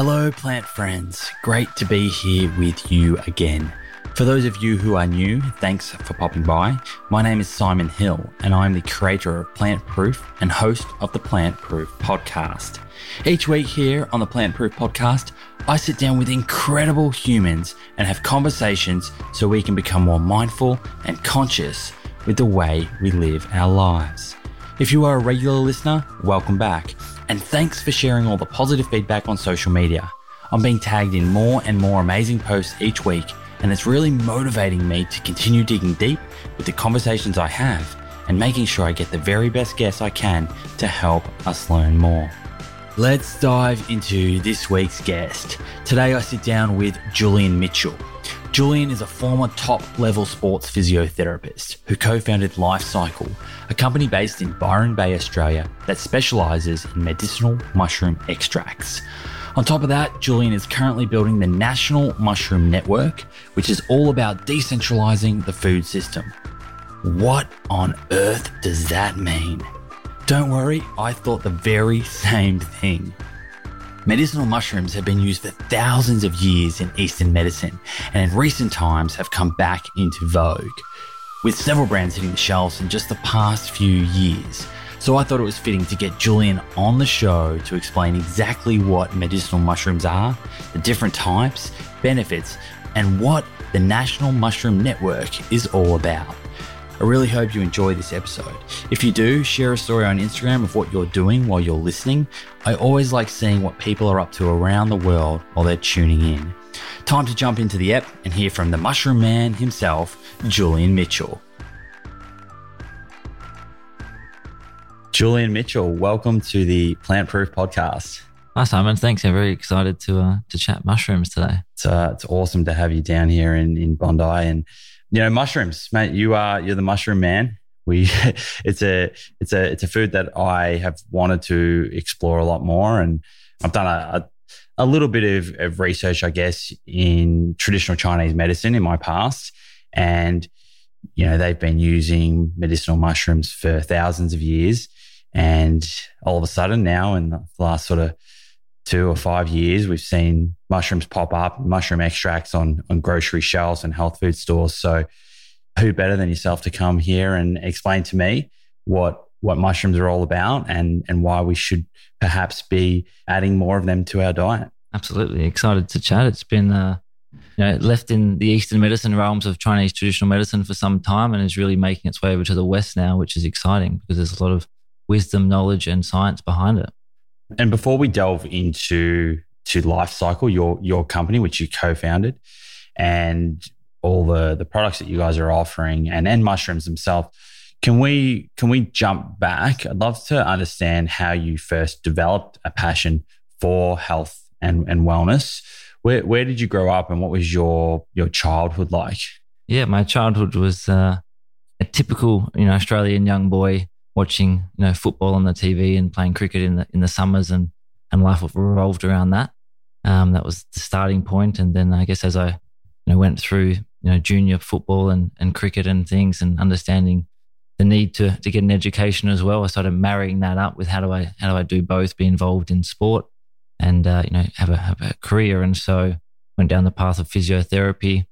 Hello, plant friends. Great to be here with you again. For those of you who are new, thanks for popping by. My name is Simon Hill, and I'm the creator of Plant Proof and host of the Plant Proof podcast. Each week here on the Plant Proof podcast, I sit down with incredible humans and have conversations so we can become more mindful and conscious with the way we live our lives. If you are a regular listener, welcome back. And thanks for sharing all the positive feedback on social media. I'm being tagged in more and more amazing posts each week, and it's really motivating me to continue digging deep with the conversations I have and making sure I get the very best guests I can to help us learn more. Let's dive into this week's guest. Today I sit down with Julian Mitchell. Julian is a former top level sports physiotherapist who co founded Life Cykel, a company based in Byron Bay, Australia that specialises in medicinal mushroom extracts. On top of that, Julian is currently building the National Mushroom Network, which is all about decentralising the food system. What on earth does that mean? Don't worry, I thought the very same thing. Medicinal mushrooms have been used for thousands of years in Eastern medicine and in recent times have come back into vogue, with several brands hitting the shelves in just the past few years. So I thought it was fitting to get Julian on the show to explain exactly what medicinal mushrooms are, the different types, benefits, and what the National Mushroom Network is all about. I really hope you enjoy this episode. If you do, share a story on Instagram of what you're doing while you're listening. I always like seeing what people are up to around the world while they're tuning in. Time to jump into the app and hear from the mushroom man himself, Julian Mitchell. Julian Mitchell, welcome to the Plant Proof podcast. Hi Simon, thanks. I'm very excited to uh, to chat mushrooms today. It's uh, it's awesome to have you down here in in Bondi and you know, mushrooms, mate. You are you're the mushroom man. We it's a it's a it's a food that I have wanted to explore a lot more, and I've done a, a, a little bit of, of research, I guess, in traditional Chinese medicine in my past, and you know they've been using medicinal mushrooms for thousands of years, and all of a sudden now in the last sort of two or five years, we've seen mushrooms pop up, mushroom extracts on, on grocery shelves and health food stores. So, who better than yourself to come here and explain to me what what mushrooms are all about and and why we should perhaps be adding more of them to our diet? Absolutely excited to chat. It's been uh, you know left in the Eastern medicine realms of Chinese traditional medicine for some time, and is really making its way over to the West now, which is exciting because there's a lot of wisdom, knowledge, and science behind it. And before we delve into to Life Cykel, your your company, which you co-founded, and all the the products that you guys are offering, and and mushrooms themselves, can we can we jump back? I'd love to understand how you first developed a passion for health and and wellness. Where where did you grow up, and what was your your childhood like? Yeah, my childhood was uh, a typical you know Australian young boy watching you know football on the TV and playing cricket in the in the summers and and life revolved around that. Um, that was the starting point, and then I guess as I you know went through you know junior football and and cricket and things and understanding the need to to get an education as well, I started marrying that up with how do I how do I do both, be involved in sport and uh, you know have a have a career, and so went down the path of physiotherapy.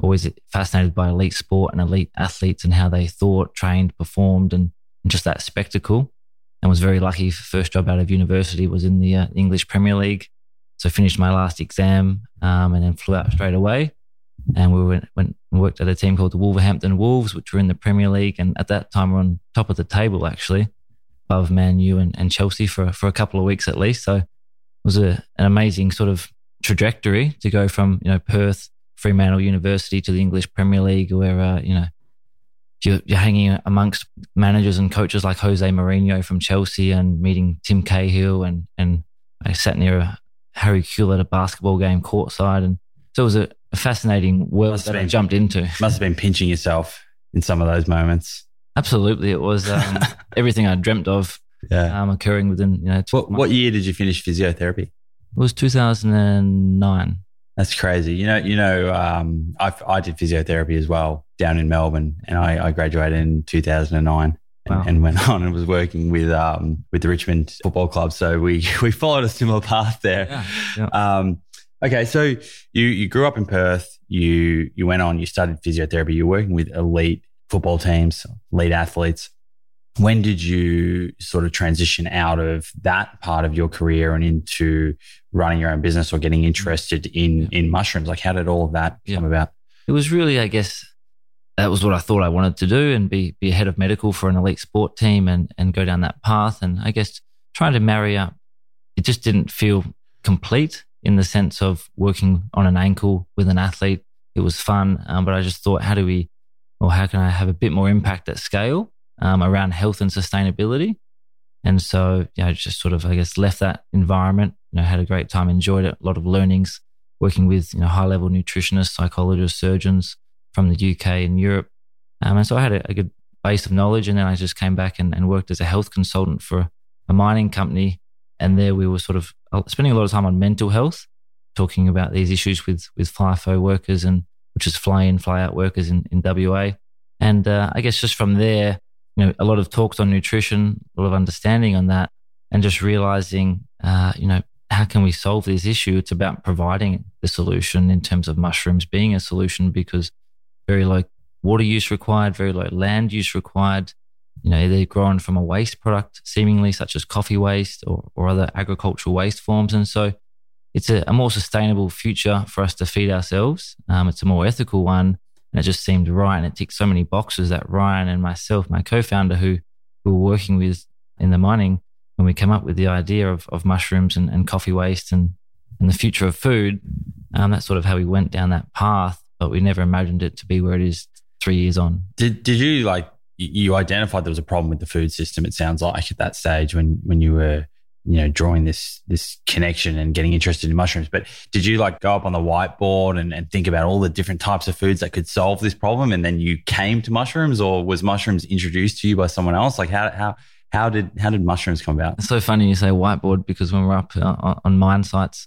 Always fascinated by elite sport and elite athletes and how they thought, trained, performed, and just that spectacle. And was very lucky. First job out of university was in the uh, English Premier League. So finished my last exam um, and then flew out straight away. And we went, went and worked at a team called the Wolverhampton Wolves, which were in the Premier League. And at that time, we're on top of the table, actually, above Man U and, and Chelsea for, for a couple of weeks at least. So it was a, an amazing sort of trajectory to go from, you know, Perth, Fremantle University to the English Premier League, where, uh, you know, you're, you're hanging amongst managers and coaches like Jose Mourinho from Chelsea and meeting Tim Cahill and and I sat near Harry Kewell at a basketball game courtside and so it was a, a fascinating world must that been, I jumped into. Must have been pinching yourself in some of those moments. Absolutely, it was um, everything I dreamt of yeah. um, occurring within you know. What, what year did you finish physiotherapy? It was 2009. That's crazy. You know, you know, um, I, I did physiotherapy as well down in Melbourne, and I, I graduated in 2009. wow. and, went on and was working with um, with the Richmond Football Club. So we we followed a similar path there. Yeah, yeah. Um, okay, so you you grew up in Perth. You you went on. You studied physiotherapy. You're working with elite football teams, elite athletes. When did you sort of transition out of that part of your career and into running your own business or getting interested in in mushrooms? Like, how did all of that come about? It was really, I guess, that was what I thought I wanted to do and be be a head of medical for an elite sport team and and go down that path. And I guess trying to marry up, it just didn't feel complete in the sense of working on an ankle with an athlete. It was fun, um, but I just thought, how do we, or how can I have a bit more impact at scale um, around health and sustainability? And so, yeah, I just sort of, I guess, left that environment. You know, had a great time, enjoyed it, a lot of learnings, working with you know high level nutritionists, psychologists, surgeons from the UK and Europe. Um, and so I had a, a, good base of knowledge. And then I just came back and, and worked as a health consultant for a mining company. And there we were sort of uh, spending a lot of time on mental health, talking about these issues with, with FIFO workers and which is fly in, fly out workers in, in WA. And uh, I guess just from there, you know, a lot of talks on nutrition, a lot of understanding on that, and just realizing, uh, you know, how can we solve this issue? It's about providing the solution in terms of mushrooms being a solution because very low water use required, very low land use required. You know, they're grown from a waste product, seemingly such as coffee waste or, or other agricultural waste forms. And so it's a, a more sustainable future for us to feed ourselves. Um, it's a more ethical one. And it just seemed right. And it ticked so many boxes that Ryan and myself, my co founder, who we were working with in the mining, when we came up with the idea of, of mushrooms and, and coffee waste and, and the future of food, um, that's sort of how we went down that path but we never imagined it to be where it is three years on. Did Did you like you identified there was a problem with the food system? It sounds like at that stage when when you were you know drawing this this connection and getting interested in mushrooms. But did you like go up on the whiteboard and, and think about all the different types of foods that could solve this problem, and then you came to mushrooms, or was mushrooms introduced to you by someone else? Like how how how did how did mushrooms come about? It's so funny you say whiteboard because when we're up uh, on mine sites,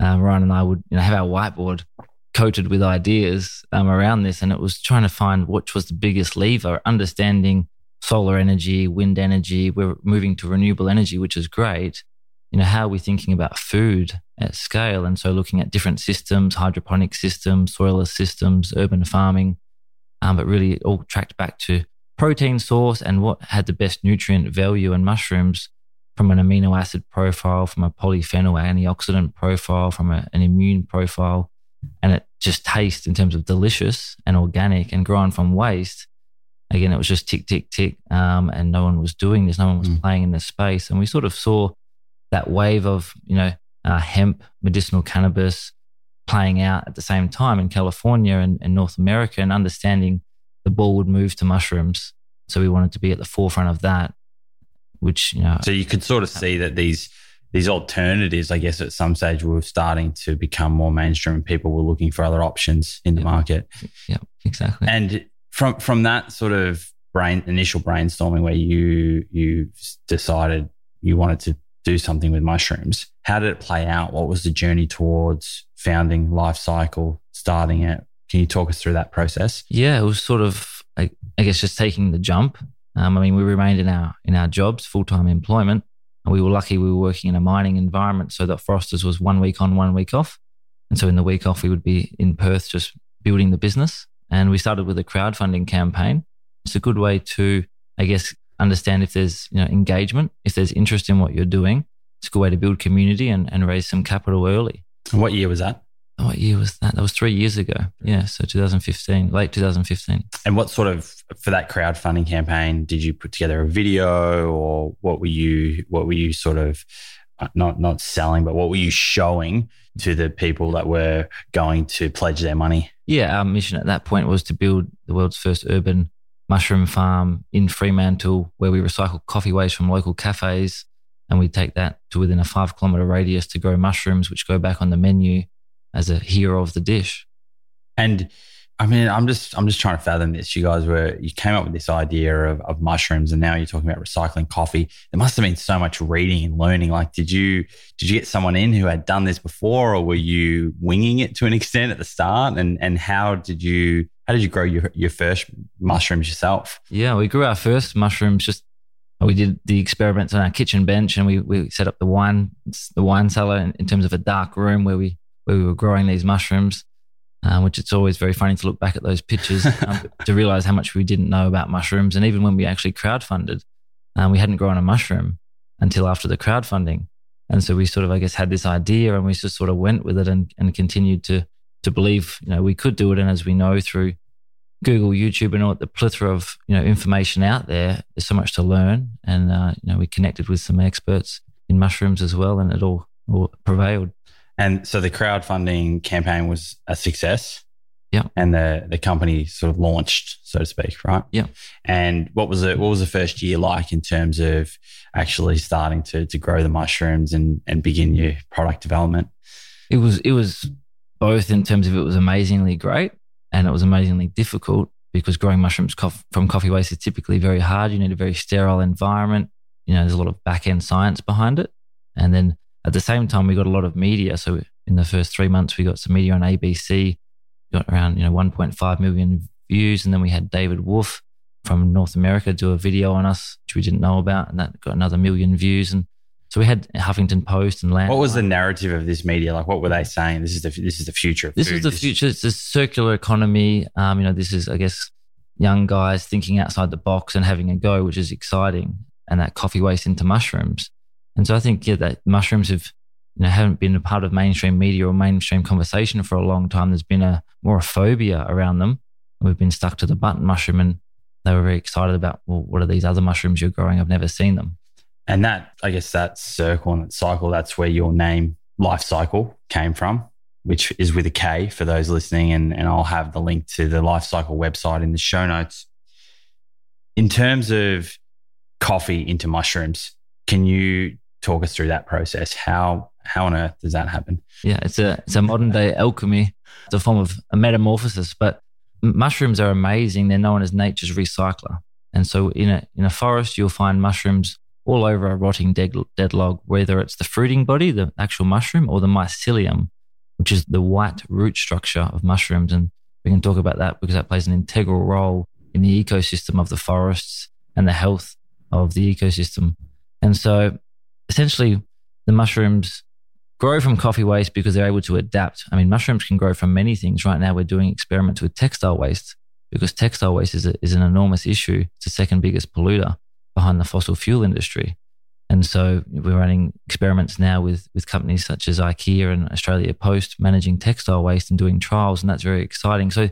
uh, Ryan and I would you know have our whiteboard coated with ideas um, around this, and it was trying to find which was the biggest lever, understanding solar energy, wind energy. We're moving to renewable energy, which is great. You know, how are we thinking about food at scale? And so looking at different systems, hydroponic systems, soilless systems, urban farming, um, but really all tracked back to protein source and what had the best nutrient value in mushrooms from an amino acid profile, from a polyphenol antioxidant profile, from a, an immune profile and it just tastes in terms of delicious and organic and grown from waste. Again, it was just tick, tick, tick. Um, and no one was doing this. No one was mm. playing in this space. And we sort of saw that wave of, you know, uh, hemp, medicinal cannabis playing out at the same time in California and, and North America and understanding the ball would move to mushrooms. So we wanted to be at the forefront of that, which, you know. So you could sort of see that these these alternatives, I guess, at some stage were starting to become more mainstream. And people were looking for other options in the yeah. market. Yeah, exactly. And from from that sort of brain initial brainstorming where you you decided you wanted to do something with mushrooms, how did it play out? What was the journey towards founding Life Cykel, starting it? Can you talk us through that process? Yeah, it was sort of, I, I guess, just taking the jump. Um, I mean, we remained in our in our jobs, full time employment, and we were lucky we were working in a mining environment so that Foster's was one week on, one week off. And so in the week off, we would be in Perth just building the business. And we started with a crowdfunding campaign. It's a good way to, I guess, understand if there's you know, engagement, if there's interest in what you're doing. It's a good way to build community and, and raise some capital early. And what year was that? What year was that? That was three years ago. Yeah, so 2015, late 2015. And what sort of for that crowdfunding campaign did you put together a video, or what were you what were you sort of uh, not not selling, but what were you showing to the people that were going to pledge their money? Yeah, our mission at that point was to build the world's first urban mushroom farm in Fremantle, where we recycle coffee waste from local cafes. And we take that to within a five kilometer radius to grow mushrooms, which go back on the menu as a hero of the dish. And I mean, I'm just I'm just trying to fathom this. You guys were you came up with this idea of, of mushrooms, and now you're talking about recycling coffee. There must have been so much reading and learning. Like, did you did you get someone in who had done this before, or were you winging it to an extent at the start? And and how did you how did you grow your, your first mushrooms yourself? Yeah, we grew our first mushrooms just we did the experiments on our kitchen bench and we, we set up the wine the wine cellar in, in terms of a dark room where we where we were growing these mushrooms, uh, which it's always very funny to look back at those pictures um, to realize how much we didn't know about mushrooms. And even when we actually crowdfunded, um, we hadn't grown a mushroom until after the crowdfunding. And so we sort of, I guess, had this idea and we just sort of went with it and, and continued to to believe, you know, we could do it. And as we know through Google, YouTube, and all the plethora of you know information out there, there's so much to learn. And uh, you know, we connected with some experts in mushrooms as well, and it all, all prevailed. And so the crowdfunding campaign was a success. Yeah. And the the company sort of launched, so to speak, right? Yeah. And what was it what was the first year like in terms of actually starting to to grow the mushrooms and and begin your product development? It was it was both in terms of it was amazingly great and it was amazingly difficult because growing mushrooms from coffee waste is typically very hard. You need a very sterile environment. You know, there's a lot of back end science behind it. And then at the same time, we got a lot of media. So in the first three months, we got some media on ABC, got around, you know, 1.5 million views. And then we had David Wolfe from North America do a video on us, which we didn't know about. And that got another million views. And so we had Huffington Post and Land. What was the narrative of this media? Like, what were they saying? This is the this is the future. this food. is the future. It's a circular economy. Um, you know, this is I guess young guys thinking outside the box and having a go, which is exciting. And that coffee waste into mushrooms. And so I think yeah, that mushrooms have you know haven't been a part of mainstream media or mainstream conversation for a long time. There's been a more a phobia around them. We've been stuck to the button mushroom, and they were very excited about well, what are these other mushrooms you're growing? I've never seen them. And that, I guess, that circle and that cycle, that's where your name, Life Cykel, came from, which is with a K for those listening. And, and I'll have the link to the Life Cykel website in the show notes. In terms of coffee into mushrooms, can you talk us through that process? How how on earth does that happen? Yeah, it's a it's a modern day alchemy. It's a form of a metamorphosis. But mushrooms are amazing. They're known as nature's recycler. And so in a in a forest, you'll find mushrooms all over a rotting dead, dead log, whether it's the fruiting body, the actual mushroom, or the mycelium, which is the white root structure of mushrooms. And we can talk about that because that plays an integral role in the ecosystem of the forests and the health of the ecosystem. And so essentially, the mushrooms grow from coffee waste because they're able to adapt. I mean, mushrooms can grow from many things. Right now, we're doing experiments with textile waste because textile waste is, a, is an enormous issue. It's the second biggest polluter behind the fossil fuel industry. And so we're running experiments now with, with companies such as IKEA and Australia Post managing textile waste and doing trials. And that's very exciting. So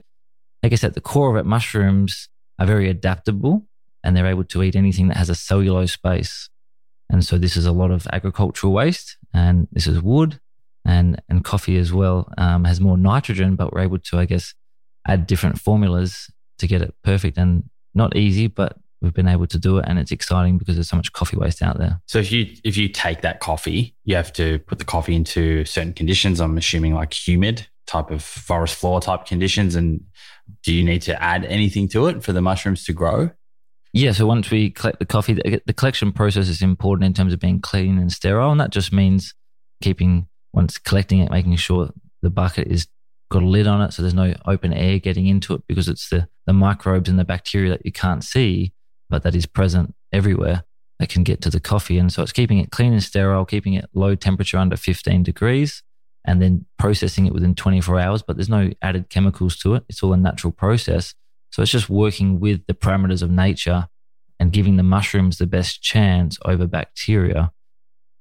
I guess at the core of it, mushrooms are very adaptable and they're able to eat anything that has a cellulose base. And so this is a lot of agricultural waste and this is wood and, and coffee as well um, has more nitrogen, but we're able to, I guess, add different formulas to get it perfect and not easy, but we've been able to do it and it's exciting because there's so much coffee waste out there. So if you if you take that coffee, you have to put the coffee into certain conditions. I'm assuming like humid type of forest floor type conditions and do you need to add anything to it for the mushrooms to grow? Yeah, so once we collect the coffee, the collection process is important in terms of being clean and sterile. And that just means keeping, once collecting it, making sure the bucket is got a lid on it so there's no open air getting into it because it's the, the microbes and the bacteria that you can't see but that is present everywhere that can get to the coffee. And so it's keeping it clean and sterile, keeping it low temperature under 15 degrees, and then processing it within 24 hours. But there's no added chemicals to it. It's all a natural process. So it's just working with the parameters of nature and giving the mushrooms the best chance over bacteria.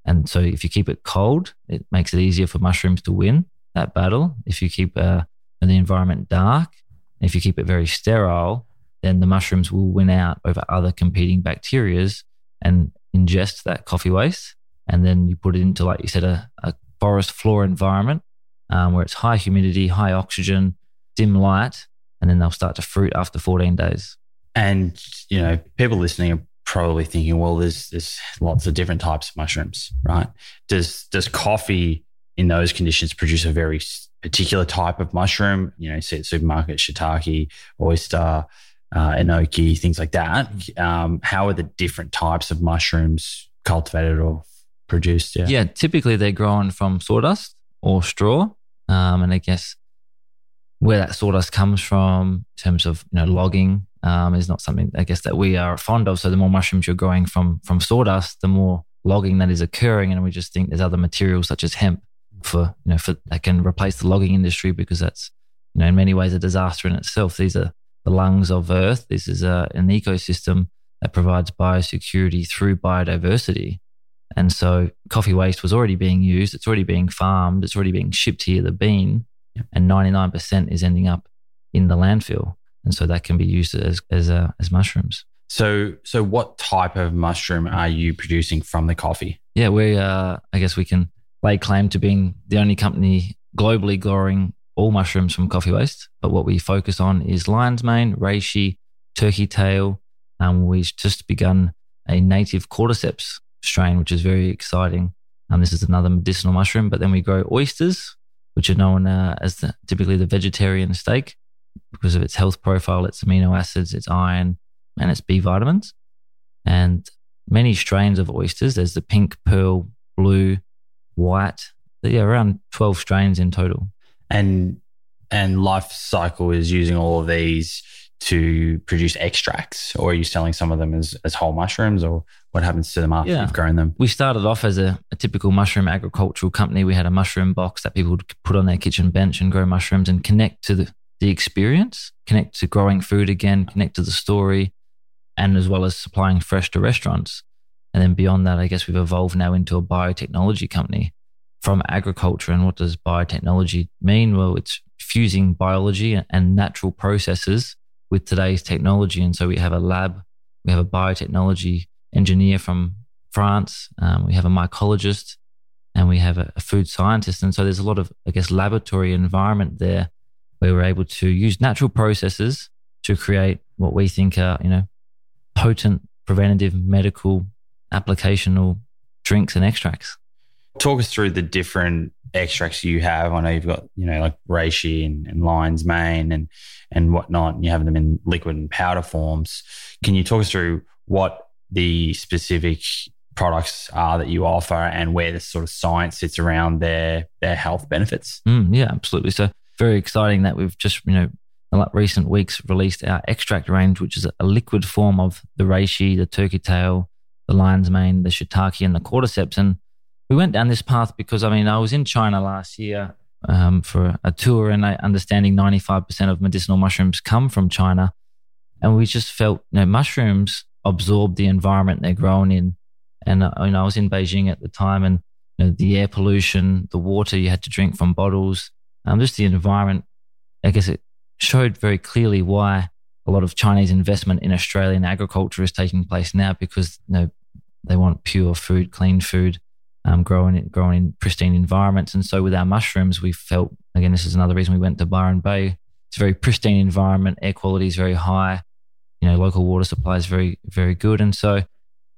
And so if you keep it cold, it makes it easier for mushrooms to win that battle. If you keep uh, the environment dark, if you keep it very sterile, then the mushrooms will win out over other competing bacterias and ingest that coffee waste. And then you put it into, like you said, a, a forest floor environment um, where it's high humidity, high oxygen, dim light, and then they'll start to fruit after 14 days. And, you know, people listening are probably thinking, well, there's, there's lots of different types of mushrooms, right? Does, does coffee in those conditions produce a very particular type of mushroom? You know, say at supermarket, shiitake, oyster, uh, enoki, things like that. Um, how are the different types of mushrooms cultivated or produced? Yeah, yeah typically they're grown from sawdust or straw. Um, and I guess where that sawdust comes from in terms of you know logging um, is not something I guess that we are fond of. So the more mushrooms you're growing from from sawdust, the more logging that is occurring, and we just think there's other materials such as hemp for you know for that can replace the logging industry because that's you know in many ways a disaster in itself. These are the lungs of Earth. This is a, an ecosystem that provides biosecurity through biodiversity. And so coffee waste was already being used. It's already being farmed. It's already being shipped here, the bean, and 99% is ending up in the landfill. And so that can be used as, as, uh, as mushrooms. So, so what type of mushroom are you producing from the coffee? Yeah, we, uh, I guess we can lay claim to being the only company globally growing all mushrooms from coffee waste. But what we focus on is lion's mane, reishi, turkey tail. And we've just begun a native cordyceps strain, which is very exciting. Um, this is another medicinal mushroom. But then we grow oysters, which are known uh, as the, typically the vegetarian steak because of its health profile, its amino acids, its iron, and its B vitamins. And many strains of oysters. There's the pink, pearl, blue, white. Yeah, around 12 strains in total. And and Life Cykel is using all of these to produce extracts, or are you selling some of them as, as whole mushrooms, or what happens to them after yeah. you've grown them? We started off as a, a, typical mushroom agricultural company. We had a mushroom box that people would put on their kitchen bench and grow mushrooms and connect to the, the experience, connect to growing food again, connect to the story, and as well as supplying fresh to restaurants. And then beyond that, I guess we've evolved now into a biotechnology company from agriculture. And what does biotechnology mean? Well, it's fusing biology and natural processes with today's technology. And so we have a lab, we have a biotechnology engineer from France, um, we have a mycologist, and we have a, a, food scientist. And so there's a lot of, I guess, laboratory environment there where we're able to use natural processes to create what we think are, you know, potent preventative medical applicational drinks and extracts. Talk us through the different extracts you have. I know you've got, you know, like reishi and, and lion's mane and and whatnot, and you have them in liquid and powder forms. Can you talk us through what the specific products are that you offer and where the sort of science sits around their their health benefits? Mm, yeah, absolutely. So very exciting that we've just, you know, in recent weeks released our extract range, which is a liquid form of the reishi, the turkey tail, the lion's mane, the shiitake, and the cordyceps. And we went down this path because, I mean, I was in China last year um, for a tour and I, understanding 95% of medicinal mushrooms come from China. And we just felt, you know, mushrooms absorb the environment they're grown in. And, uh, you know, I was in Beijing at the time and you know, the air pollution, the water you had to drink from bottles, um, just the environment, I guess it showed very clearly why a lot of Chinese investment in Australian agriculture is taking place now because, you know, they want pure food, clean food um, growing growing in pristine environments. And so with our mushrooms, we felt again this is another reason we went to Byron Bay. It's a very pristine environment. Air quality is very high. You know, local water supply is very very good. And so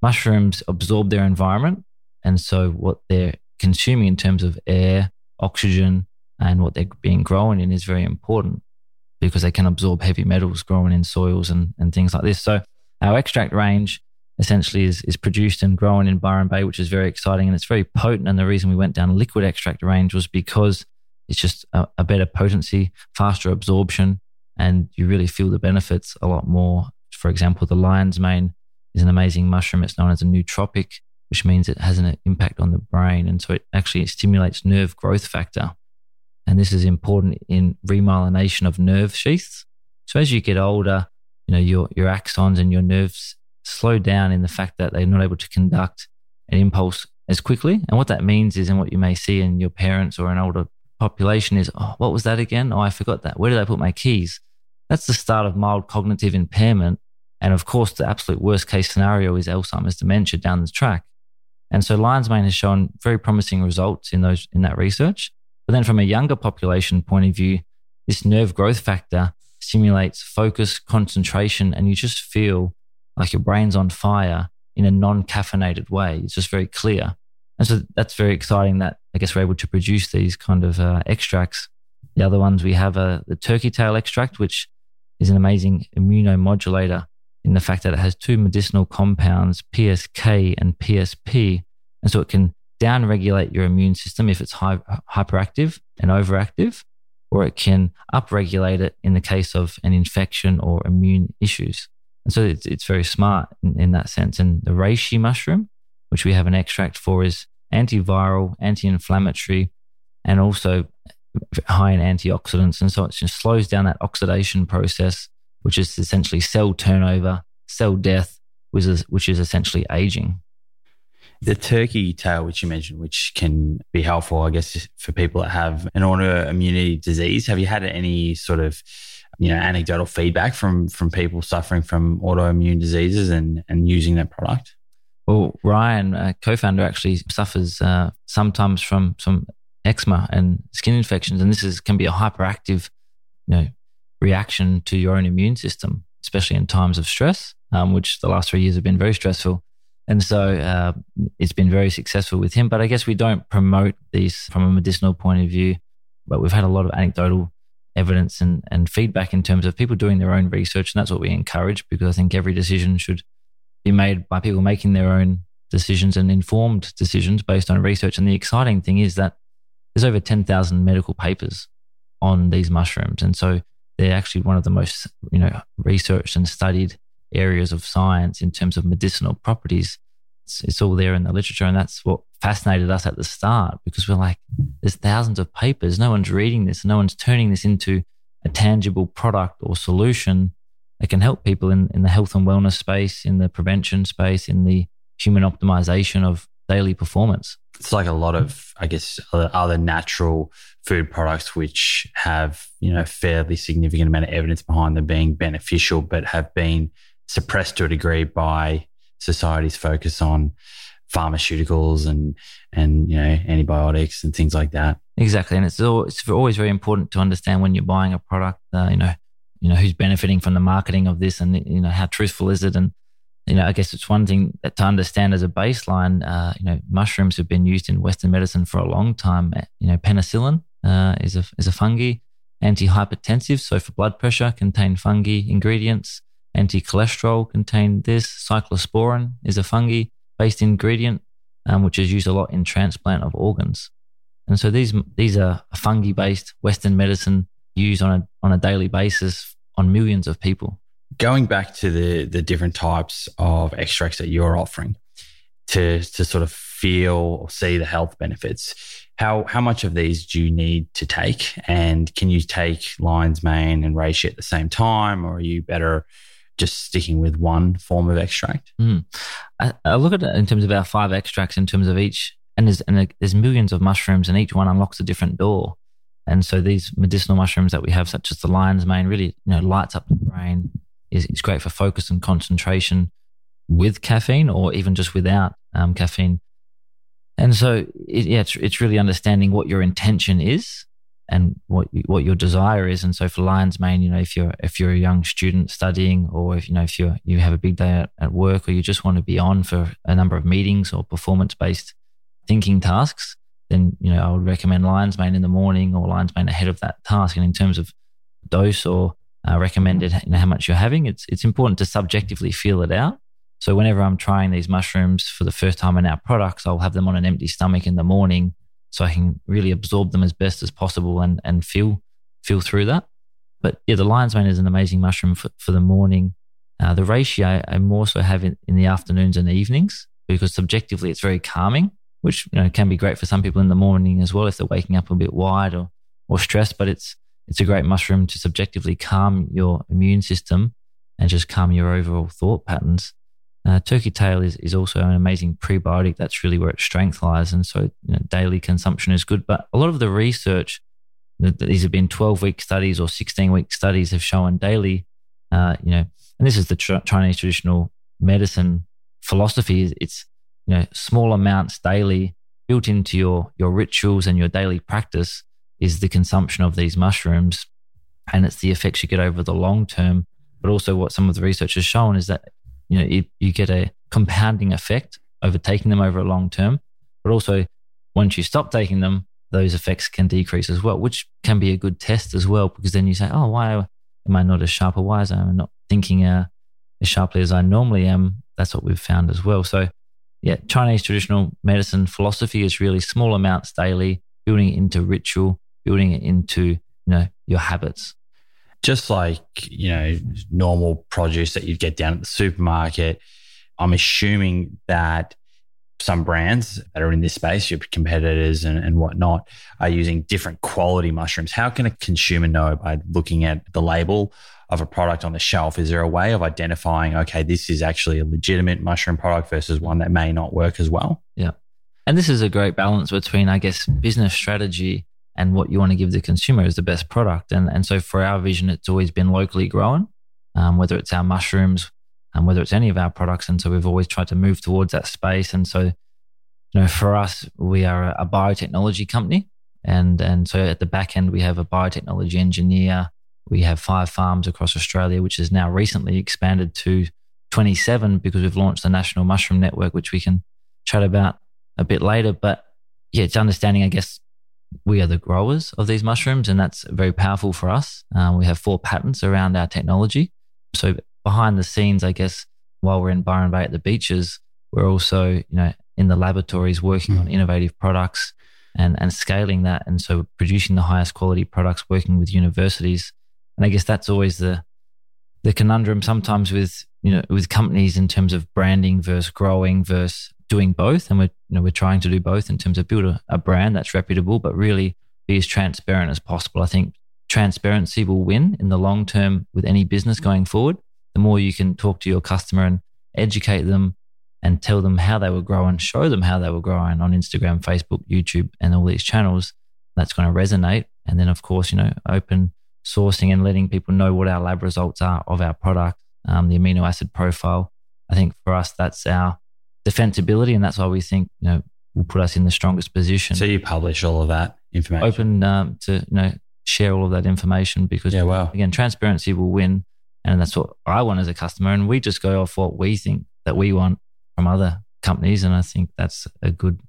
mushrooms absorb their environment, and so what they're consuming in terms of air, oxygen, and what they're being grown in is very important because they can absorb heavy metals growing in soils and, and things like this. So our extract range essentially is, is produced and grown in Byron Bay, which is very exciting and it's very potent. And the reason we went down liquid extract range was because it's just a, a better potency, faster absorption, and you really feel the benefits a lot more. For example, the lion's mane is an amazing mushroom. It's known as a nootropic, which means it has an impact on the brain. And so it actually stimulates nerve growth factor. And this is important in remyelination of nerve sheaths. So as you get older, you know, your, your axons and your nerves slow down in the fact that they're not able to conduct an impulse as quickly. And what that means is, and what you may see in your parents or an older population is, oh, what was that again? Oh, I forgot that. Where did I put my keys? That's the start of mild cognitive impairment. And of course, the absolute worst case scenario is Alzheimer's dementia down the track. And so lion's mane has shown very promising results in those in that research. But then from a younger population point of view, this nerve growth factor stimulates focus, concentration, and you just feel like your brain's on fire in a non caffeinated way. It's just very clear. And so that's very exciting that I guess we're able to produce these kind of uh, extracts. The other ones we have uh, the turkey tail extract, which is an amazing immunomodulator in the fact that it has two medicinal compounds, PSK and PSP. And so it can downregulate your immune system if it's hy- hyperactive and overactive. or it can upregulate it in the case of an infection or immune issues. And so it's, it's very smart in, in that sense. And the reishi mushroom, which we have an extract for, is antiviral, anti inflammatory, and also high in antioxidants. And so it just slows down that oxidation process, which is essentially cell turnover, cell death, which is, which is essentially aging. The turkey tail, which you mentioned, which can be helpful, I guess, for people that have an autoimmunity disease. Have you had any sort of you know anecdotal feedback from from people suffering from autoimmune diseases and and using that product? Well, Ryan, uh, co-founder, actually suffers uh, sometimes from some eczema and skin infections, and this is can be a hyperactive, you know, reaction to your own immune system, especially in times of stress, um, which the last three years have been very stressful. And so uh, it's been very successful with him. But I guess we don't promote these from a medicinal point of view. But we've had a lot of anecdotal evidence and, and feedback in terms of people doing their own research. And that's what we encourage because I think every decision should be made by people making their own decisions and informed decisions based on research. And the exciting thing is that there's over 10,000 medical papers on these mushrooms. And so they're actually one of the most, you know, researched and studied areas of science in terms of medicinal properties. It's, it's all there in the literature. And that's what fascinated us at the start because we're like, there's thousands of papers. No one's reading this. No one's turning this into a tangible product or solution that can help people in, in the health and wellness space, in the prevention space, in the human optimization of daily performance. It's like a lot of, I guess, other natural food products which have, you know, fairly significant amount of evidence behind them being beneficial, but have been suppressed to a degree by society's focus on pharmaceuticals and and you know antibiotics and things like that. Exactly, and it's all, it's always very important to understand when you're buying a product. Uh, you know, you know who's benefiting from the marketing of this, and you know how truthful is it, and you know I guess it's one thing to understand as a baseline. Uh, you know, mushrooms have been used in Western medicine for a long time. Uh, you know, penicillin uh, is a is a fungi, antihypertensive, so for blood pressure, contain fungi ingredients. Anti-cholesterol contain this. Cyclosporin is a fungi based ingredient, um, which is used a lot in transplant of organs. And so these these are fungi based Western medicine used on a on a daily basis on millions of people. Going back to the the different types of extracts that you're offering to to sort of feel or see the health benefits, how how much of these do you need to take? And can you take lion's mane and reishi at the same time, or are you better just sticking with one form of extract? Mm. I, I, look at it in terms of our five extracts, in terms of each, and there's, and there's millions of mushrooms, and each one unlocks a different door. And so these medicinal mushrooms that we have, such as the lion's mane, really you know lights up the brain. is is great for focus and concentration with caffeine, or even just without um, caffeine. And so, it, yeah, it's, it's really understanding what your intention is and what what your desire is. And so for lion's mane, you know, if you're if you're a young student studying, or if you know if you you have a big day at, at work, or you just want to be on for a number of meetings or performance based thinking tasks, then you know I would recommend lion's mane in the morning or lion's mane ahead of that task. And in terms of dose or uh, recommended, you know how much you're having, it's it's important to subjectively feel it out. So whenever I'm trying these mushrooms for the first time in our products, I'll have them on an empty stomach in the morning so I can really absorb them as best as possible and and feel feel through that. But yeah, the lion's mane is an amazing mushroom for, for the morning. Uh, the reishi I more so have in, in the afternoons and evenings because subjectively it's very calming, which you know can be great for some people in the morning as well if they're waking up a bit wide or or stressed. But it's it's a great mushroom to subjectively calm your immune system and just calm your overall thought patterns. Uh, turkey tail is, is also an amazing prebiotic. That's really where its strength lies. And so you know, daily consumption is good. But a lot of the research, that these have been 12 week studies or 16 week studies, have shown daily, uh, you know, and this is the tr- Chinese traditional medicine philosophy. It's, you know, small amounts daily built into your, your rituals and your daily practice is the consumption of these mushrooms. And it's the effects you get over the long term. But also, what some of the research has shown is that you know, it, you get a compounding effect over taking them over a long term. But also, once you stop taking them, those effects can decrease as well, which can be a good test as well, because then you say, oh, why am I not as sharp or why am I not thinking uh, as sharply as I normally am? That's what we've found as well. So, yeah, Chinese traditional medicine philosophy is really small amounts daily, building it into ritual, building it into you know your habits. Just like you know normal produce that you'd get down at the supermarket, I'm assuming that some brands that are in this space, your competitors and, and whatnot, are using different quality mushrooms. How can a consumer know by looking at the label of a product on the shelf? Is there a way of identifying, okay, this is actually a legitimate mushroom product versus one that may not work as well? Yeah. And this is a great balance between, I guess, business strategy and what you want to give the consumer is the best product. And, and so for our vision, it's always been locally grown, um, whether it's our mushrooms, um, whether it's any of our products. And so we've always tried to move towards that space. And so, you know, for us, we are a, biotechnology company. And, and so at the back end, we have a biotechnology engineer. We have five farms across Australia, which has now recently expanded to 27 because we've launched the National Mushroom Network, which we can chat about a bit later. But yeah, it's understanding, I guess, we are the growers of these mushrooms, and that's very powerful for us. Um, we have four patents around our technology. So behind the scenes, I guess, while we're in Byron Bay at the beaches, we're also, you know, in the laboratories working mm. on innovative products and, and scaling that. And so producing the highest quality products, working with universities. And I guess that's always the the conundrum sometimes with, you know, with companies in terms of branding versus growing versus doing both. And we're, you know, we're trying to do both in terms of build a, a brand that's reputable, but really be as transparent as possible. I think transparency will win in the long term with any business going forward the more you can talk to your customer and educate them and tell them how they were growing, show them how they were growing on Instagram, Facebook, YouTube, and all these channels, that's going to resonate. And then, of course, you know, open sourcing and letting people know what our lab results are of our product, um, the amino acid profile. I think for us, that's our defensibility. And that's why we think, you know, will put us in the strongest position. So you publish all of that information? Open um, to, you know, share all of that information because, yeah, wow. again, transparency will win. And that's what I want as a customer. And we just go off what we think that we want from other companies. And I think that's a good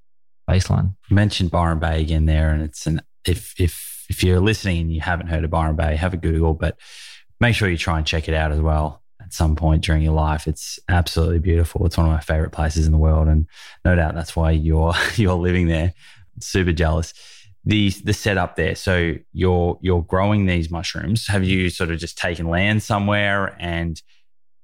baseline. You mentioned Byron Bay again there. And it's an, if, if, if you're listening and you haven't heard of Byron Bay, have a Google, but make sure you try and check it out as well at some point during your life. It's absolutely beautiful. It's one of my favorite places in the world. And no doubt that's why you're, you're living there. Super jealous the the setup there. So you're you're growing these mushrooms. Have you sort of just taken land somewhere? And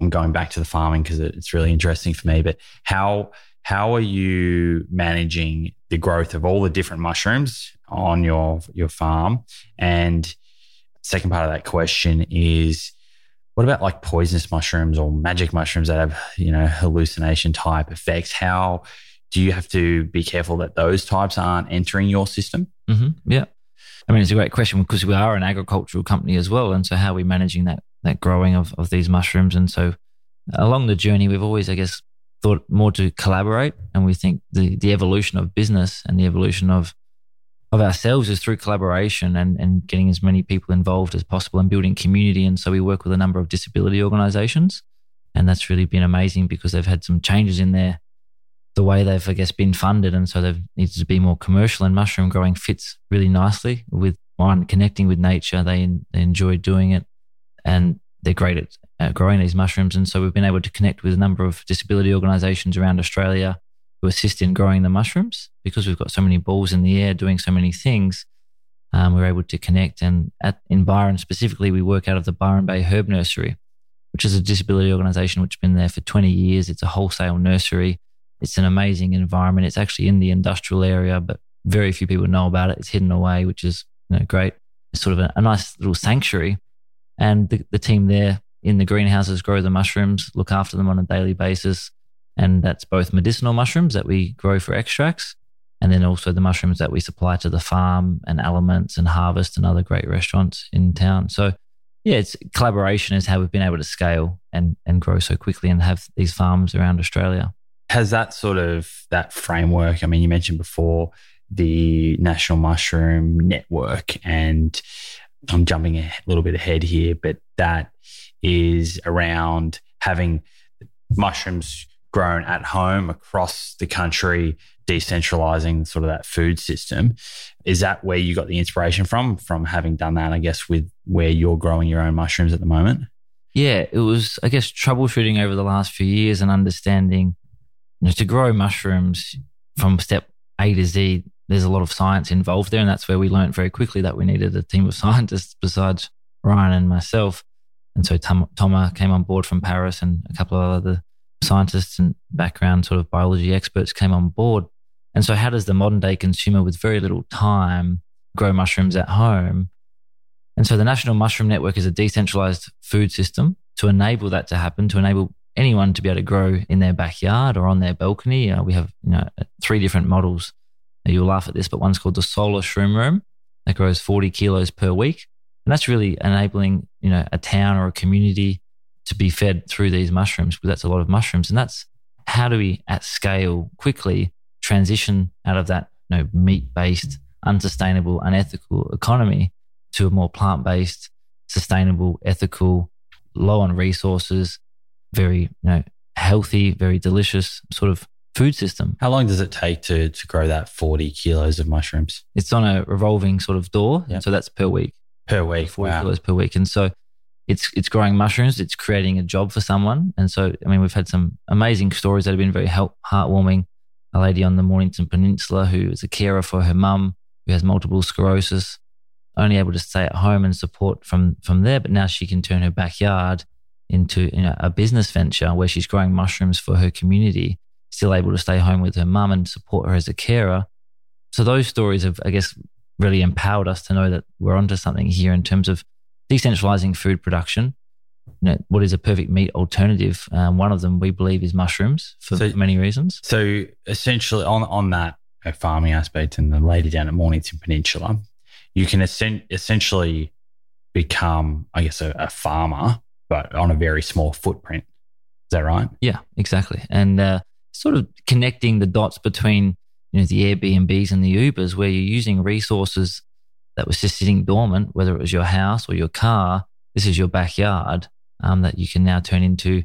I'm going back to the farming because it's really interesting for me. But how how are you managing the growth of all the different mushrooms on your your farm? And second part of that question is what about like poisonous mushrooms or magic mushrooms that have you know hallucination type effects how do you have to be careful that those types aren't entering your system? Mm-hmm. Yeah. I mean, it's a great question because we are an agricultural company as well. And so, how are we managing that, that growing of, of these mushrooms? And so, along the journey, we've always, I guess, thought more to collaborate. And we think the, the evolution of business and the evolution of of ourselves is through collaboration and, and getting as many people involved as possible and building community. And so we work with a number of disability organizations. And that's really been amazing because they've had some changes in their the way they've, I guess, been funded. And so they've needed to be more commercial and mushroom growing fits really nicely with one, connecting with nature. They, they enjoy doing it and they're great at, at growing these mushrooms. And so we've been able to connect with a number of disability organizations around Australia who assist in growing the mushrooms because we've got so many balls in the air doing so many things. Um, we're able to connect. And at, in Byron specifically, we work out of the Byron Bay Herb Nursery, which is a disability organization which has been there for 20 years. It's a wholesale nursery it's an amazing environment. It's actually in the industrial area, but very few people know about it. It's hidden away, which is you know great. It's sort of a, a nice little sanctuary. And the, the team there in the greenhouses grow the mushrooms, look after them on a daily basis. And that's both medicinal mushrooms that we grow for extracts, and then also the mushrooms that we supply to the farm and Elements and Harvest and other great restaurants in town. So, yeah, it's collaboration is how we've been able to scale and, and grow so quickly and have these farms around Australia has that sort of that framework i mean you mentioned before the national mushroom network and i'm jumping a little bit ahead here but that is around having mushrooms grown at home across the country decentralizing sort of that food system is that where you got the inspiration from from having done that i guess with where you're growing your own mushrooms at the moment yeah it was i guess troubleshooting over the last few years and understanding you know, to grow mushrooms from step A to Z, there's a lot of science involved there. And that's where we learned very quickly that we needed a team of scientists besides Ryan and myself. And so Tom, Thomas came on board from Paris and a couple of other scientists and background sort of biology experts came on board. And so, how does the modern day consumer with very little time grow mushrooms at home? And so, the National Mushroom Network is a decentralized food system to enable that to happen, to enable anyone to be able to grow in their backyard or on their balcony. Uh, we have you know three different models. You'll laugh at this, but one's called the Solar Shroom Room that grows 40 kilos per week. And that's really enabling, you know, a town or a community to be fed through these mushrooms because that's a lot of mushrooms. And that's how do we at scale quickly transition out of that you know, meat based, unsustainable, unethical economy to a more plant based, sustainable, ethical, low on resources, very you know, healthy, very delicious sort of food system. How long does it take to, to grow that 40 kilos of mushrooms? It's on a revolving sort of door. Yep. So that's per week. Per week. 40 wow. kilos per week. And so it's it's growing mushrooms, it's creating a job for someone. And so, I mean, we've had some amazing stories that have been very help, heartwarming. A lady on the Mornington Peninsula who is a carer for her mum who has multiple sclerosis, only able to stay at home and support from from there, but now she can turn her backyard into you know, a business venture where she's growing mushrooms for her community, still able to stay home with her mum and support her as a carer. So those stories have, I guess, really empowered us to know that we're onto something here in terms of decentralizing food production. You know, what is a perfect meat alternative? Um, one of them we believe is mushrooms for so, many reasons. So essentially, on on that farming aspect, and the lady down at Mornington Peninsula, you can essentially become, I guess, a, a, farmer, but on a very small footprint. Is that right? Yeah, exactly. And uh, sort of connecting the dots between you know the Airbnbs and the Ubers, where you're using resources that was just sitting dormant, whether it was your house or your car, this is your backyard um, that you can now turn into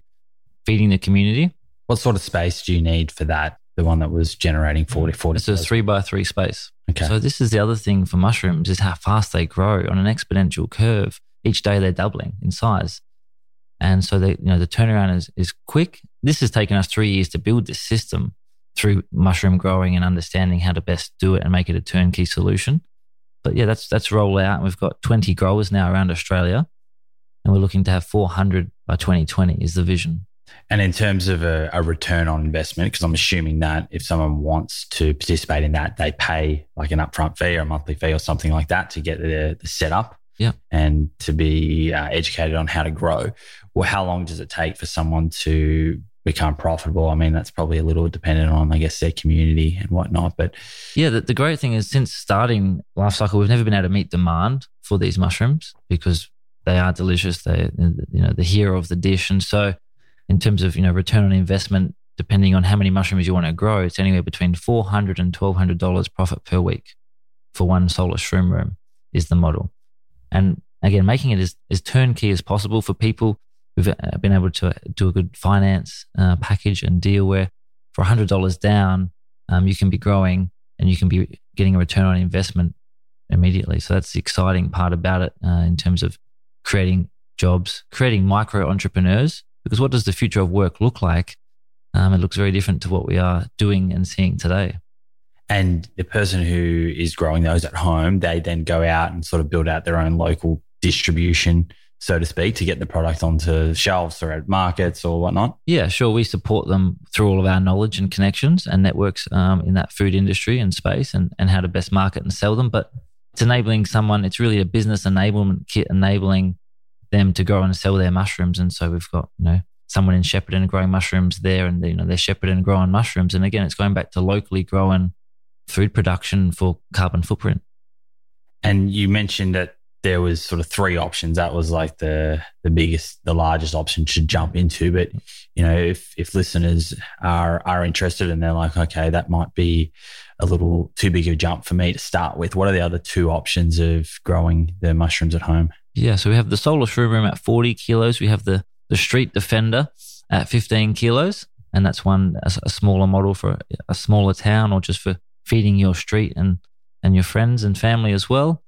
feeding the community. What sort of space do you need for that? The one that was generating 40, 40. It's a three by three space. Okay. So this is the other thing for mushrooms is how fast they grow on an exponential curve. Each day they're doubling in size. And so they, you know, the turnaround is, is quick. This has taken us three years to build this system through mushroom growing and understanding how to best do it and make it a turnkey solution. But yeah, that's that's roll out. And We've got 20 growers now around Australia, and we're looking to have 400 by 2020 is the vision. And in terms of a, a return on investment, because I'm assuming that if someone wants to participate in that, they pay like an upfront fee or a monthly fee or something like that to get the, the setup yeah. and to be uh, educated on how to grow. Well, how long does it take for someone to become profitable. I mean, that's probably a little dependent on, I guess, their community and whatnot. But yeah, the, the great thing is since starting Life Cykel, we've never been able to meet demand for these mushrooms because they are delicious. They, you know, the hero of the dish. And so, in terms of you know return on investment, depending on how many mushrooms you want to grow, it's anywhere between four hundred and twelve hundred dollars profit per week for one solar shroom room is the model. And again, making it as, as turnkey as possible for people we've uh, been able to do a good finance uh, package and deal where for $100 down, um, you can be growing and you can be getting a return on investment immediately. So that's the exciting part about it uh, in terms of creating jobs, creating micro entrepreneurs. Because what does the future of work look like? Um, it looks very different to what we are doing and seeing today. And the person who is growing those at home, they then go out and sort of build out their own local distribution so to speak, to get the product onto shelves or at markets or whatnot? Yeah, sure. We support them through all of our knowledge and connections and networks um, in that food industry and space and, and how to best market and sell them. But it's enabling someone, it's really a business enablement kit enabling them to go and sell their mushrooms. And so we've got, you know, someone in Shepparton growing mushrooms there and, you know, they're Shepparton growing mushrooms. And again, it's going back to locally growing food production for carbon footprint. And you mentioned that there was sort of three options. That was like the the biggest, the largest option to jump into. But you know, if if listeners are are interested and they're like, okay, that might be a little too big of a jump for me to start with. What are the other two options of growing the mushrooms at home? Yeah, so we have the solar shroom room at 40 kilos. We have the the street defender at 15 kilos, and that's one a smaller model for a smaller town or just for feeding your street and and your friends and family as well.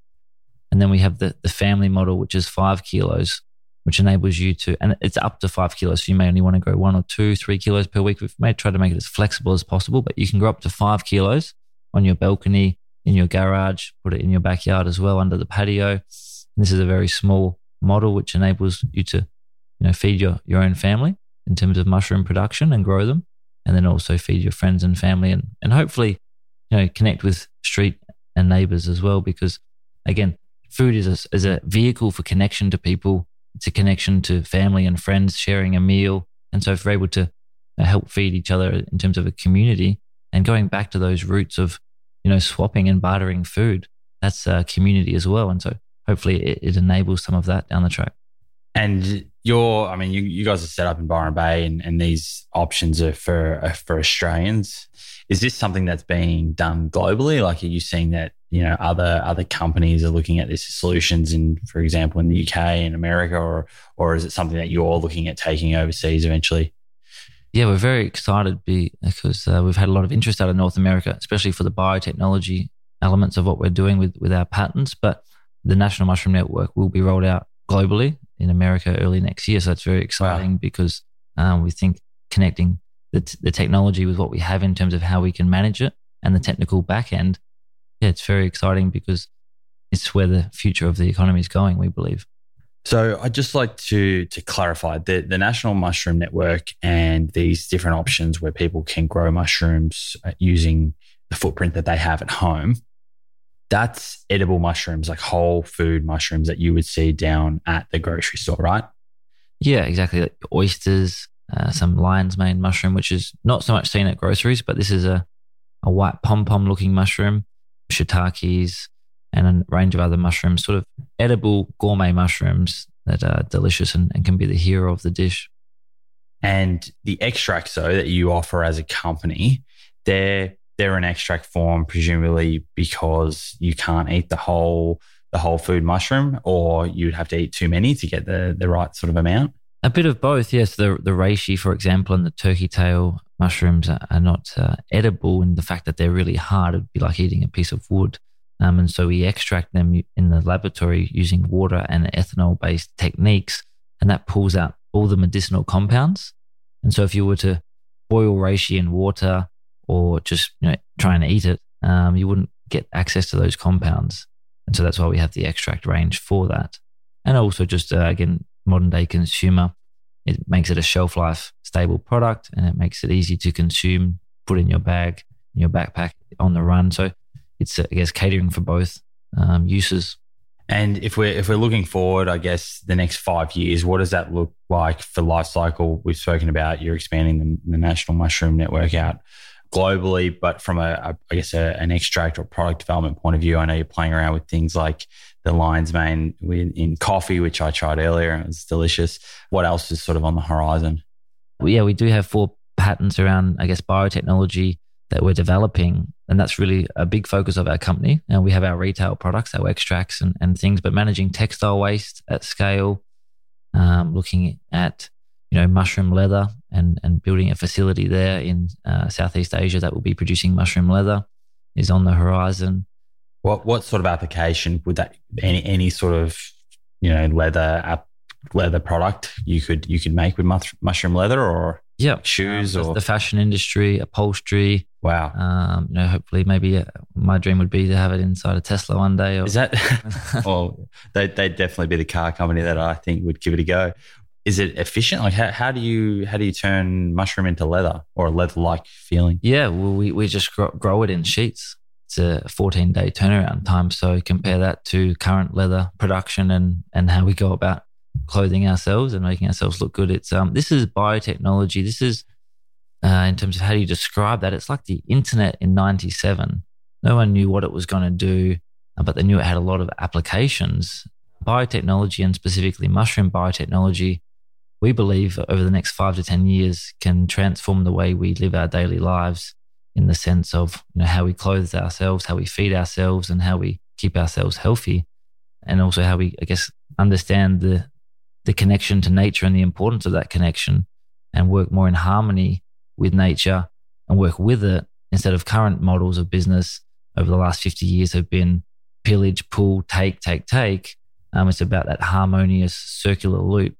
And then we have the, the family model, which is five kilos, which enables you to, and it's up to five kilos. So you may only want to grow one or two, three kilos per week. We may try to make it as flexible as possible, but you can grow up to five kilos on your balcony in your garage, put it in your backyard as well under the patio. And this is a very small model which enables you to, you know, feed your, your own family in terms of mushroom production and grow them, and then also feed your friends and family and, and hopefully, you know, connect with street and neighbors as well. Because again, food is a, is a vehicle for connection to people. It's a connection to family and friends sharing a meal. And so if we're able to uh, help feed each other in terms of a community and going back to those roots of you know, swapping and bartering food. That's a community as well. And so hopefully it, it enables some of that down the track. And you're, I mean, you, you guys are set up in Byron Bay and, and these options are for, are for Australians. Is this something that's being done globally? Like, are you seeing that, you know, other, other companies are looking at these solutions in, for example, in the UK and America, or, or is it something that you're looking at taking overseas eventually? yeah, we're very excited because uh, we've had a lot of interest out of North America, especially for the biotechnology elements of what we're doing with, with our patents. But the National Mushroom Network will be rolled out globally in America early next year. So that's very exciting wow. because um, we think connecting the, t- the technology with what we have in terms of how we can manage it and the technical back end, yeah, it's very exciting because it's where the future of the economy is going, we believe. So I'd just like to to clarify the the National Mushroom Network and these different options where people can grow mushrooms uh, using the footprint that they have at home. That's edible mushrooms, like whole food mushrooms that you would see down at the grocery store, right? Yeah, exactly. Like oysters, uh, some lion's mane mushroom, which is not so much seen at groceries, but this is a, a white pom pom looking mushroom, shiitakes, and a range of other mushrooms, sort of edible gourmet mushrooms that are delicious and, and can be the hero of the dish. And the extracts, though, that you offer as a company, they're they're in extract form, presumably because you can't eat the whole the whole food mushroom, or you'd have to eat too many to get the the right sort of amount. A bit of both, yes. The the reishi, for example, and the turkey tail mushrooms are, not uh, edible in the fact that they're really hard. It'd be like eating a piece of wood. Um, and so we extract them in the laboratory using water and ethanol based techniques, and that pulls out all the medicinal compounds. And so if you were to boil reishi in water or just you know, try and eat it, um, you wouldn't get access to those compounds. And so that's why we have the extract range for that. And also, just uh, again, modern day consumer, it makes it a shelf life stable product and it makes it easy to consume, put in your bag, in your backpack on the run. So it's I guess catering for both um, uses. And if we're if we're looking forward, I guess the next five years, what does that look like for Life Cykel? We've spoken about you're expanding the, the National Mushroom Network out globally, but from a, a I guess a, an extract or product development point of view, I know you're playing around with things like the lion's mane in coffee, which I tried earlier. It was delicious. What else is sort of on the horizon? Well, yeah, we do have four patents around, I guess, biotechnology that we're developing. And that's really a big focus of our company. And we have our retail products, our extracts and, and things, but managing textile waste at scale, um, looking at, you know, mushroom leather and, and building a facility there in uh, Southeast Asia that will be producing mushroom leather is on the horizon. What, what sort of application would that, any, any sort of, you know, leather app, leather product you could, you could make with mushroom leather or? yeah, shoes um, or the fashion industry, upholstery. Wow. Um, you know, hopefully, maybe uh, my dream would be to have it inside a Tesla one day. Or, Is that? well, they, they'd definitely be the car company that I think would give it a go. Is it efficient? Like, how, how do you how do you turn mushroom into leather or a leather like feeling? Yeah, well, we we just grow, grow it in sheets. It's a 14 day turnaround time. So compare that to current leather production and and how we go about clothing ourselves and making ourselves look good. It's um, this is biotechnology. This is uh, in terms of how do you describe that? It's like the internet in '97. No one knew what it was going to do, uh, but they knew it had a lot of applications. Biotechnology and specifically mushroom biotechnology, we believe over the next five to ten years can transform the way we live our daily lives in the sense of you know how we clothe ourselves, how we feed ourselves, and how we keep ourselves healthy, and also how we, I guess, understand the the connection to nature and the importance of that connection and work more in harmony with nature and work with it instead of current models of business over the last 50 years have been pillage, pull, take, take, take. Um, it's about that harmonious circular loop.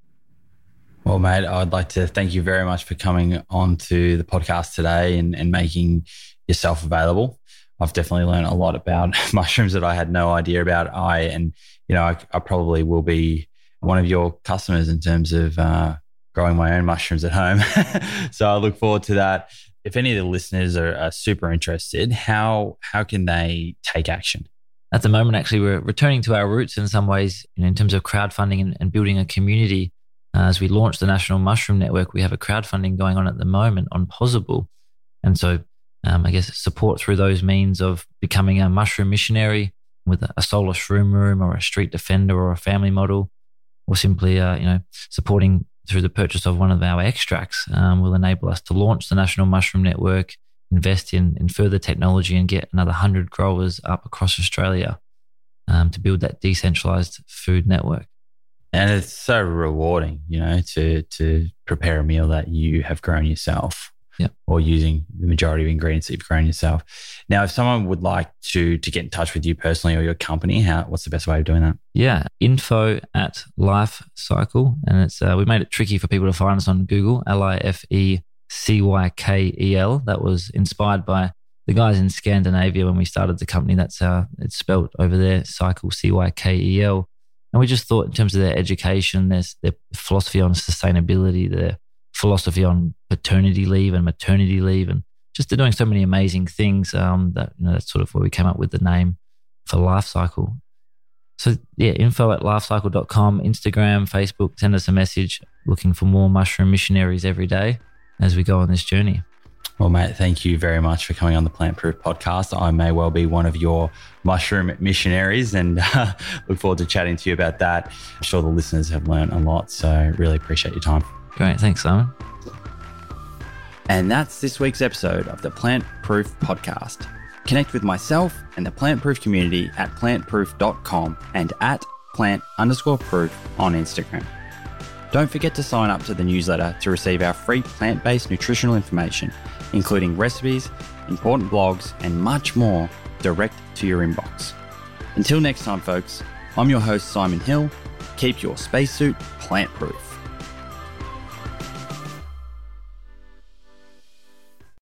Well, mate, I'd like to thank you very much for coming on to the podcast today and, and making yourself available. I've definitely learned a lot about mushrooms that I had no idea about. I and you know I, I probably will be one of your customers in terms of uh, growing my own mushrooms at home. so I look forward to that. If any of the listeners are, are super interested, how how can they take action? At the moment, actually, we're returning to our roots in some ways in terms of crowdfunding and, and building a community. Uh, as we launch the National Mushroom Network, we have a crowdfunding going on at the moment on Pozible. And so um, I guess, support through those means of becoming a mushroom missionary with a, solo shroom room or a street defender or a family model, or simply, uh, you know, supporting through the purchase of one of our extracts um, will enable us to launch the National Mushroom Network, invest in, in further technology and get another 100 growers up across Australia um, to build that decentralized food network. And it's so rewarding, you know, to to prepare a meal that you have grown yourself yeah. or using the majority of ingredients that you've grown yourself. Now, if someone would like to to get in touch with you personally or your company, how what's the best way of doing that? Yeah, info at Life Cykel, and it's uh, we made it tricky for people to find us on Google. L I F E C Y K E L. That was inspired by the guys in Scandinavia when we started the company. That's how it's spelled over there. Cycle C Y K E L. And we just thought in terms of their education, their, their philosophy on sustainability, their philosophy on paternity leave and maternity leave, and just they're doing so many amazing things um, that you know that's sort of where we came up with the name for Life Cykel. So yeah, info at lifecykel.com, Instagram, Facebook, send us a message looking for more mushroom missionaries every day as we go on this journey. Well, mate, thank you very much for coming on the Plant Proof podcast. I may well be one of your mushroom missionaries and uh, look forward to chatting to you about that. I'm sure the listeners have learned a lot. So, really appreciate your time. Great. Thanks, Simon. And that's this week's episode of the Plant Proof Podcast. Connect with myself and the Plant Proof community at plantproof.com and at plant underscore proof on Instagram. Don't forget to sign up to the newsletter to receive our free plant based nutritional information, including recipes, important blogs, and much more direct to your inbox. Until next time, folks, I'm your host, Simon Hill. Keep your spacesuit plant proof.